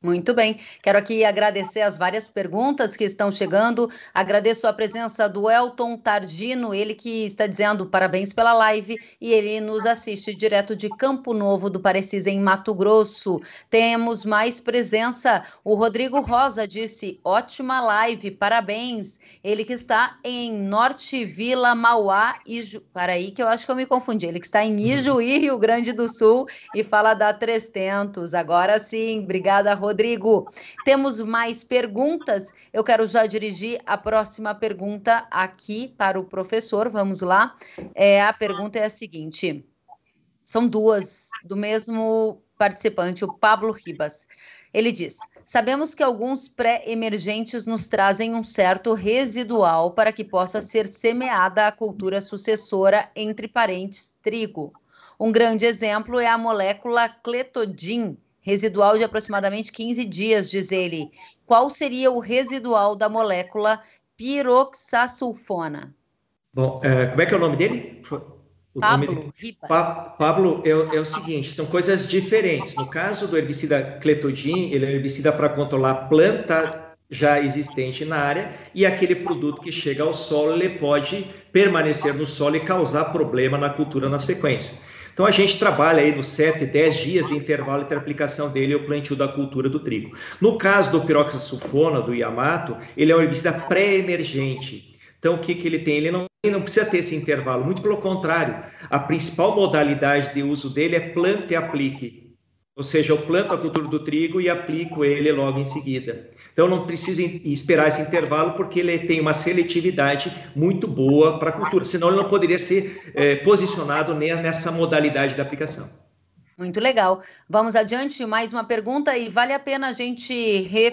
Muito bem. Quero aqui agradecer as várias perguntas que estão chegando. Agradeço a presença do Elton Targino, ele que está dizendo parabéns pela live e ele nos assiste direto de Campo Novo do Parecis, em Mato Grosso. Temos mais presença. O Rodrigo Rosa disse: ótima live, parabéns. Ele que está em Norte Vila Mauá e Ju... para aí que eu acho que eu me confundi. Ele que está em Ijuí, Rio Grande do Sul e fala da 300. Agora sim, obrigada, Rodrigo. Rodrigo. Temos mais perguntas. Eu quero já dirigir a próxima pergunta aqui para o professor. Vamos lá. É, a pergunta é a seguinte: são duas do mesmo participante, o Pablo Ribas. Ele diz: Sabemos que alguns pré-emergentes nos trazem um certo residual para que possa ser semeada a cultura sucessora entre parentes trigo. Um grande exemplo é a molécula cletodin, residual de aproximadamente 15 dias, diz ele. Qual seria o residual da molécula piroxasulfona? Bom, é, como é que é o nome dele? O Pablo, nome de... pa Pablo, é, é, o seguinte, são coisas diferentes. No caso do herbicida cletodin, ele é um herbicida para controlar a planta já existente na área e aquele produto que chega ao solo, ele pode permanecer no solo e causar problema na cultura na sequência. Então a gente trabalha aí nos 7, 10 dias de intervalo entre a aplicação dele e o plantio da cultura do trigo. No caso do piroxasulfona, do Yamato, ele é um herbicida pré-emergente. Então o que, que ele tem? Ele não, não precisa ter esse intervalo, muito pelo contrário. A principal modalidade de uso dele é planta e aplique. Ou seja, eu planto a cultura do trigo e aplico ele logo em seguida. Então, não preciso esperar esse intervalo, porque ele tem uma seletividade muito boa para a cultura, senão ele não poderia ser é, posicionado nessa modalidade de aplicação. Muito legal. Vamos adiante, mais uma pergunta, e vale a pena a gente re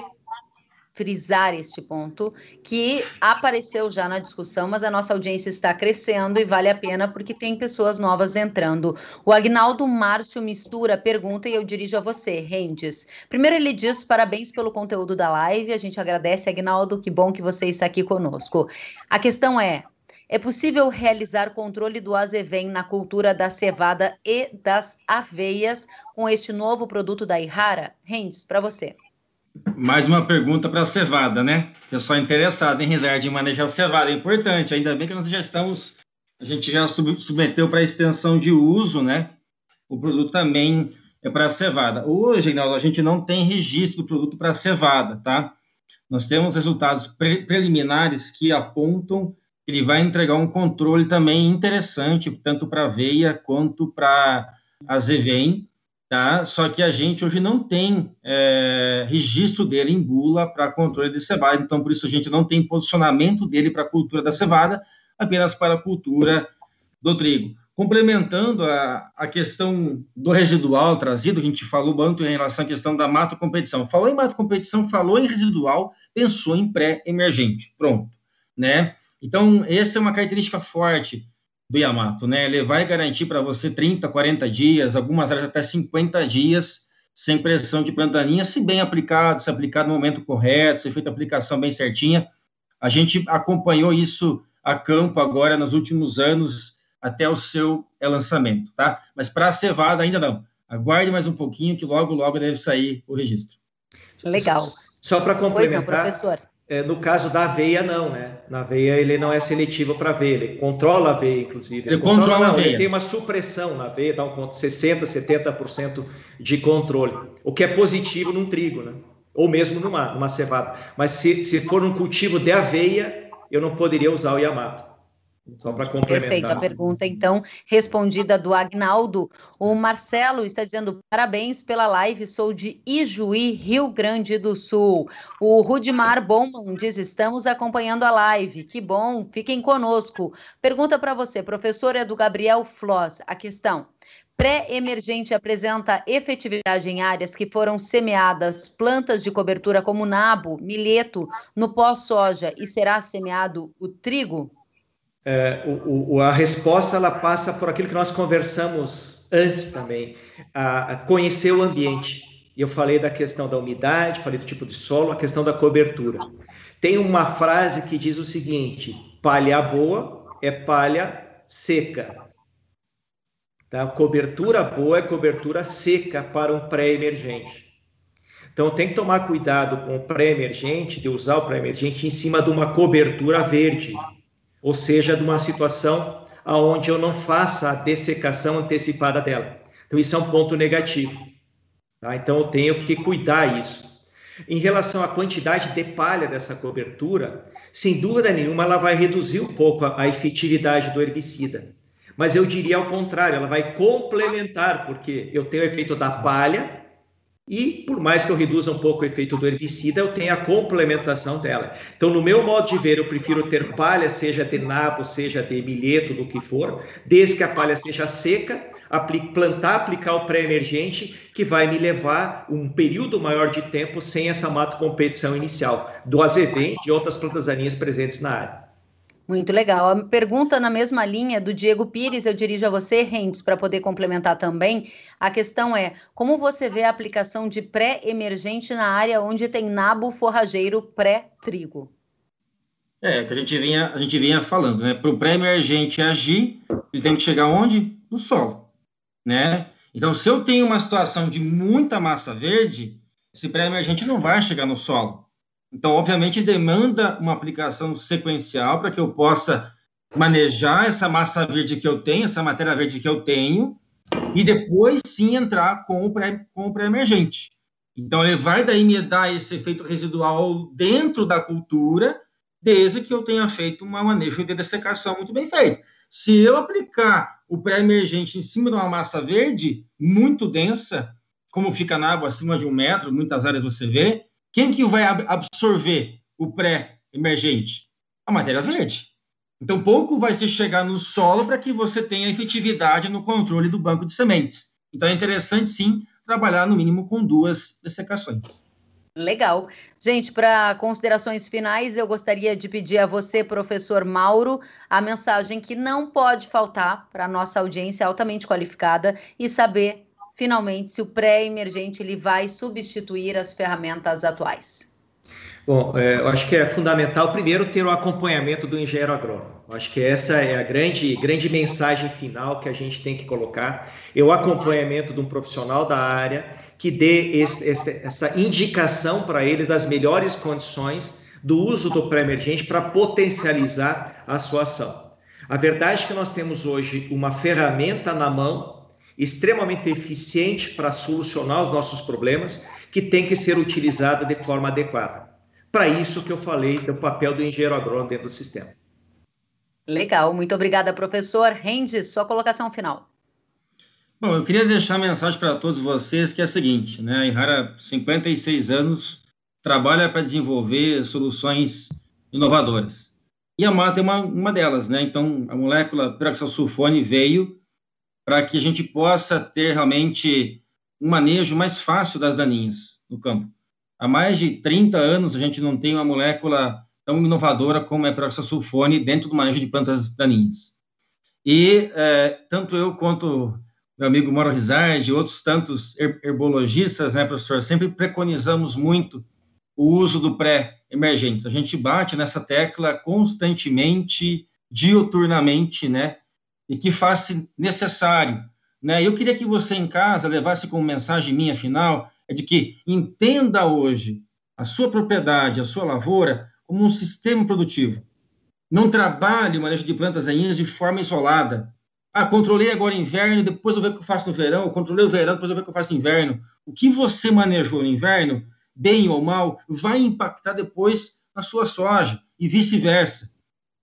frisar este ponto, que apareceu já na discussão, mas a nossa audiência está crescendo e vale a pena porque tem pessoas novas entrando. O Agnaldo Márcio Mistura pergunta e eu dirijo a você, Rendes. Primeiro ele diz parabéns pelo conteúdo da live, a gente agradece, Agnaldo, que bom que você está aqui conosco. A questão é, é possível realizar controle do azevém na cultura da cevada e das aveias com este novo produto da Ihara? Rendes, para você. Mais uma pergunta para a cevada, né? Pessoal interessado em Rizard em manejar a cevada. É importante, ainda bem que nós já estamos, a gente já submeteu para extensão de uso, né? O produto também é para a cevada. Hoje, Reinaldo, a gente não tem registro do produto para a cevada, tá? Nós temos resultados pre preliminares que apontam que ele vai entregar um controle também interessante, tanto para aveia quanto para azevém, tá? Só que a gente hoje não tem é, registro dele em bula para controle de cevada, então por isso a gente não tem posicionamento dele para a cultura da cevada, apenas para a cultura do trigo. Complementando a, a questão do residual trazido, a gente falou muito em relação à questão da mato competição. Falou em mato competição, falou em residual, pensou em pré-emergente. Pronto, né? Então, essa é uma característica forte do Yamato, né? Ele vai garantir para você 30, 40 dias, algumas áreas até 50 dias, sem pressão de plantaninha, se bem aplicado, se aplicado no momento correto, se feita a aplicação bem certinha. A gente acompanhou isso a campo agora nos últimos anos, até o seu lançamento, tá? Mas para a cevada ainda não. Aguarde mais um pouquinho, que logo, logo deve sair o registro. Legal. Só, só para complementar, não, professor. É, no caso da aveia, não, né? Na aveia ele não é seletivo para aveia, ele controla a aveia, inclusive. Ele, ele controla, controla, a aveia. Ele tem uma supressão na aveia, dá um 60%, 70% de controle, o que é positivo num trigo, né? Ou mesmo numa, numa cevada. Mas se, se for um cultivo de aveia, eu não poderia usar o Yamato. Só para complementar. Perfeita a pergunta, então, respondida do Agnaldo. O Marcelo está dizendo: parabéns pela live, sou de Ijuí, Rio Grande do Sul. O Rudimar Bowman diz: estamos acompanhando a live. Que bom, fiquem conosco. Pergunta para você, professor, é do Gabriel Floss. A questão: pré-emergente apresenta efetividade em áreas que foram semeadas plantas de cobertura como nabo, milheto, no pós-soja e será semeado o trigo? É, o, o, a resposta ela passa por aquilo que nós conversamos antes também, a, a conhecer o ambiente. E eu falei da questão da umidade, falei do tipo de solo, a questão da cobertura. Tem uma frase que diz o seguinte: palha boa é palha seca. Tá? Cobertura boa é cobertura seca para um pré-emergente. Então tem que tomar cuidado com o pré-emergente, de usar o pré-emergente em cima de uma cobertura verde, ou seja, de uma situação aonde eu não faça a dessecação antecipada dela. Então isso é um ponto negativo. Tá? Então eu tenho que cuidar isso. Em relação à quantidade de palha dessa cobertura, sem dúvida nenhuma ela vai reduzir um pouco a, a efetividade do herbicida. Mas eu diria ao contrário, ela vai complementar, porque eu tenho o efeito da palha e, por mais que eu reduza um pouco o efeito do herbicida, eu tenho a complementação dela. Então, no meu modo de ver, eu prefiro ter palha, seja de nabo, seja de milheto, do que for, desde que a palha seja seca, plantar, aplicar o pré-emergente, que vai me levar um período maior de tempo sem essa mato competição inicial do azevém e de outras plantas daninhas presentes na área. Muito legal. A pergunta na mesma linha do Diego Pires, eu dirijo a você, Rendes, para poder complementar também. A questão é: como você vê a aplicação de pré-emergente na área onde tem nabo forrageiro pré-trigo? É, que a gente vinha, a gente vinha falando, né? Para o pré-emergente agir, ele tem que chegar onde? No solo, né? Então, se eu tenho uma situação de muita massa verde, esse pré-emergente não vai chegar no solo. Então, obviamente, demanda uma aplicação sequencial para que eu possa manejar essa massa verde que eu tenho, essa matéria verde que eu tenho, e depois sim entrar com o pré-emergente. Então, ele vai daí me dar esse efeito residual dentro da cultura, desde que eu tenha feito um manejo de dessecação muito bem feito. Se eu aplicar o pré-emergente em cima de uma massa verde muito densa, como fica na água acima de um metro, muitas áreas você vê, quem que vai absorver o pré-emergente? A matéria verde. Então, pouco vai se chegar no solo para que você tenha efetividade no controle do banco de sementes. Então, é interessante, sim, trabalhar no mínimo com duas dessecações. Legal. Gente, para considerações finais, eu gostaria de pedir a você, professor Mauro, a mensagem que não pode faltar para a nossa audiência altamente qualificada e saber finalmente, se o pré-emergente ele vai substituir as ferramentas atuais? Bom, é, eu acho que é fundamental, primeiro, ter o acompanhamento do engenheiro agrônomo. Eu acho que essa é a grande, grande mensagem final que a gente tem que colocar, é o acompanhamento de um profissional da área que dê esse, essa indicação para ele das melhores condições do uso do pré-emergente para potencializar a sua ação. A verdade é que nós temos hoje uma ferramenta na mão extremamente eficiente para solucionar os nossos problemas, que tem que ser utilizada de forma adequada. Para isso que eu falei do papel do engenheiro agrônomo dentro do sistema. Legal, muito obrigada, professor. Rende sua colocação final. Bom, eu queria deixar uma mensagem para todos vocês que é a seguinte, né? A Irara, 56 anos, trabalha para desenvolver soluções inovadoras. E a mata é uma, uma delas, né? Então, a molécula peroxalsulfone veio para que a gente possa ter realmente um manejo mais fácil das daninhas no campo. Há mais de 30 anos a gente não tem uma molécula tão inovadora como é a peroxasulfone dentro do manejo de plantas daninhas. E é, tanto eu quanto meu amigo Mauro Rizard outros tantos herbologistas, né, professor, sempre preconizamos muito o uso do pré-emergentes. A gente bate nessa tecla constantemente, diuturnamente, né, e que faz necessário. Né? Eu queria que você em casa levasse como mensagem minha final é de que entenda hoje a sua propriedade, a sua lavoura como um sistema produtivo. Não trabalhe o manejo de plantas daninhas de forma isolada. Ah, controlei agora inverno, depois eu ver o que eu faço no verão, controlei o verão, depois eu ver o que eu faço no inverno. O que você manejou no inverno, bem ou mal, vai impactar depois na sua soja e vice-versa.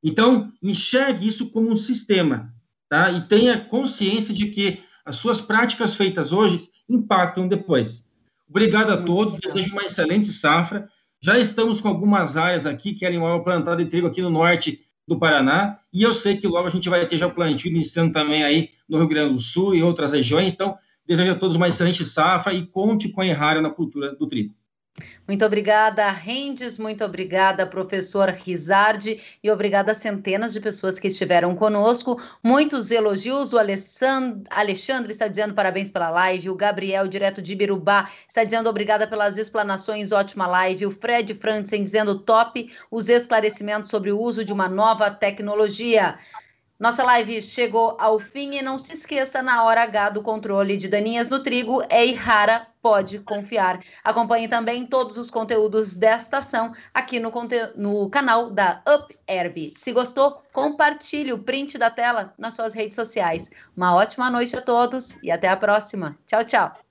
Então, enxergue isso como um sistema tá? E tenha consciência de que as suas práticas feitas hoje impactam depois. Obrigado a todos, desejo uma excelente safra. Já estamos com algumas áreas aqui, querem uma plantada de trigo aqui no norte do Paraná, e eu sei que logo a gente vai ter já o plantio iniciando também aí no Rio Grande do Sul e outras regiões. Então, desejo a todos uma excelente safra e conte com a Errara na cultura do trigo. Muito obrigada, Rendes, muito obrigada, professor Rizardi, e obrigada a centenas de pessoas que estiveram conosco. Muitos elogios. O Alexandre está dizendo parabéns pela live. O Gabriel, direto de Birubá, está dizendo obrigada pelas explanações, ótima live. O Fred Franzen dizendo top os esclarecimentos sobre o uso de uma nova tecnologia. Nossa live chegou ao fim e não se esqueça, na hora H do controle de daninhas no trigo, é rara, pode confiar. Acompanhe também todos os conteúdos desta ação aqui no, no canal da Up Herb. Se gostou, compartilhe o print da tela nas suas redes sociais. Uma ótima noite a todos e até a próxima. Tchau, tchau.